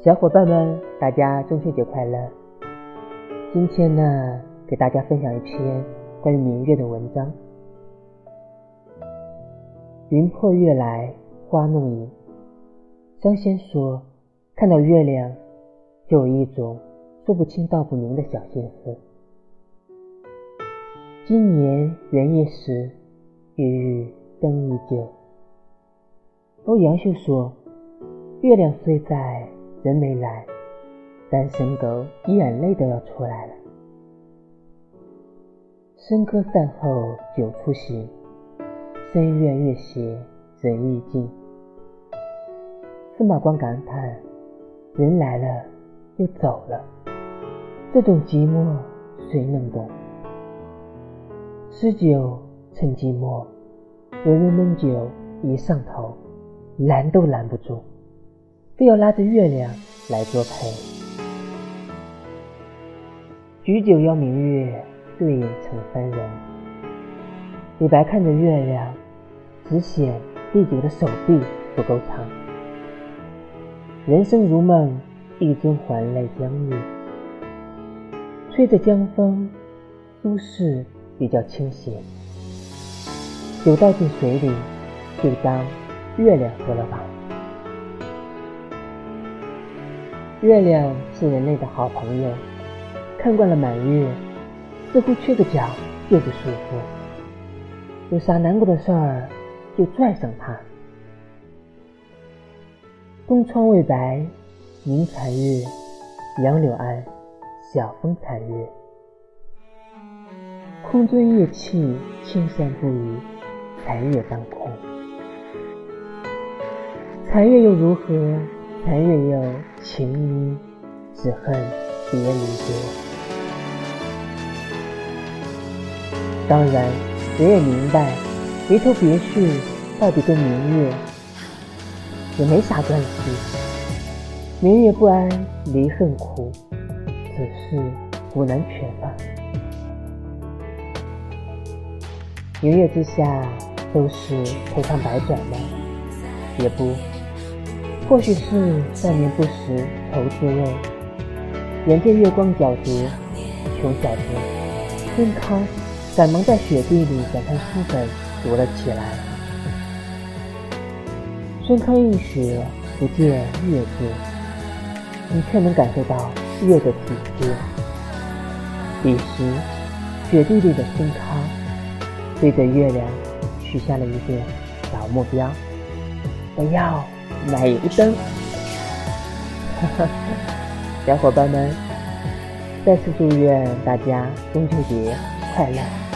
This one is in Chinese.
小伙伴们，大家中秋节快乐！今天呢，给大家分享一篇关于明月的文章。云破月来花弄影，张先说，看到月亮，就有一种说不清道不明的小心思。今年元夜时，月日灯依旧。欧阳修说，月亮虽在。人没来，单身狗眼泪都要出来了。笙歌散后酒初醒，深院月斜人欲静。司马光感叹：人来了又走了，这种寂寞谁能懂？诗酒趁寂寞，文人闷酒一上头，拦都拦不住。非要拉着月亮来作陪，举酒邀明月，对影成三人。李白看着月亮，只嫌第九的手臂不够长。人生如梦，一尊还酹江月，吹着江风，苏轼比较清闲。酒倒进水里，就当月亮喝了吧。月亮是人类的好朋友，看惯了满月，似乎缺个角就不舒服。有啥难过的事儿，就拽上它。东窗未白迎残月，杨柳岸，晓风残月。空樽夜泣青山不语，残月当空。残月又如何？残月又情依，只恨别离多。当然，谁也明白，离愁别绪到底跟明月也没啥关系。明月不安，离恨苦，只是古难全吧。明月之下，都是头长百转吗？也不。或许是少年不识愁滋味，眼见月光皎洁，穷小子孙康赶忙在雪地里展开书本读了起来。孙康一雪不见月字，你却能感受到月的体贴。彼时，雪地里的孙康对着月亮许下了一个小目标：我要。买油灯，哈 哈小伙伴们，再次祝愿大家中秋节快乐！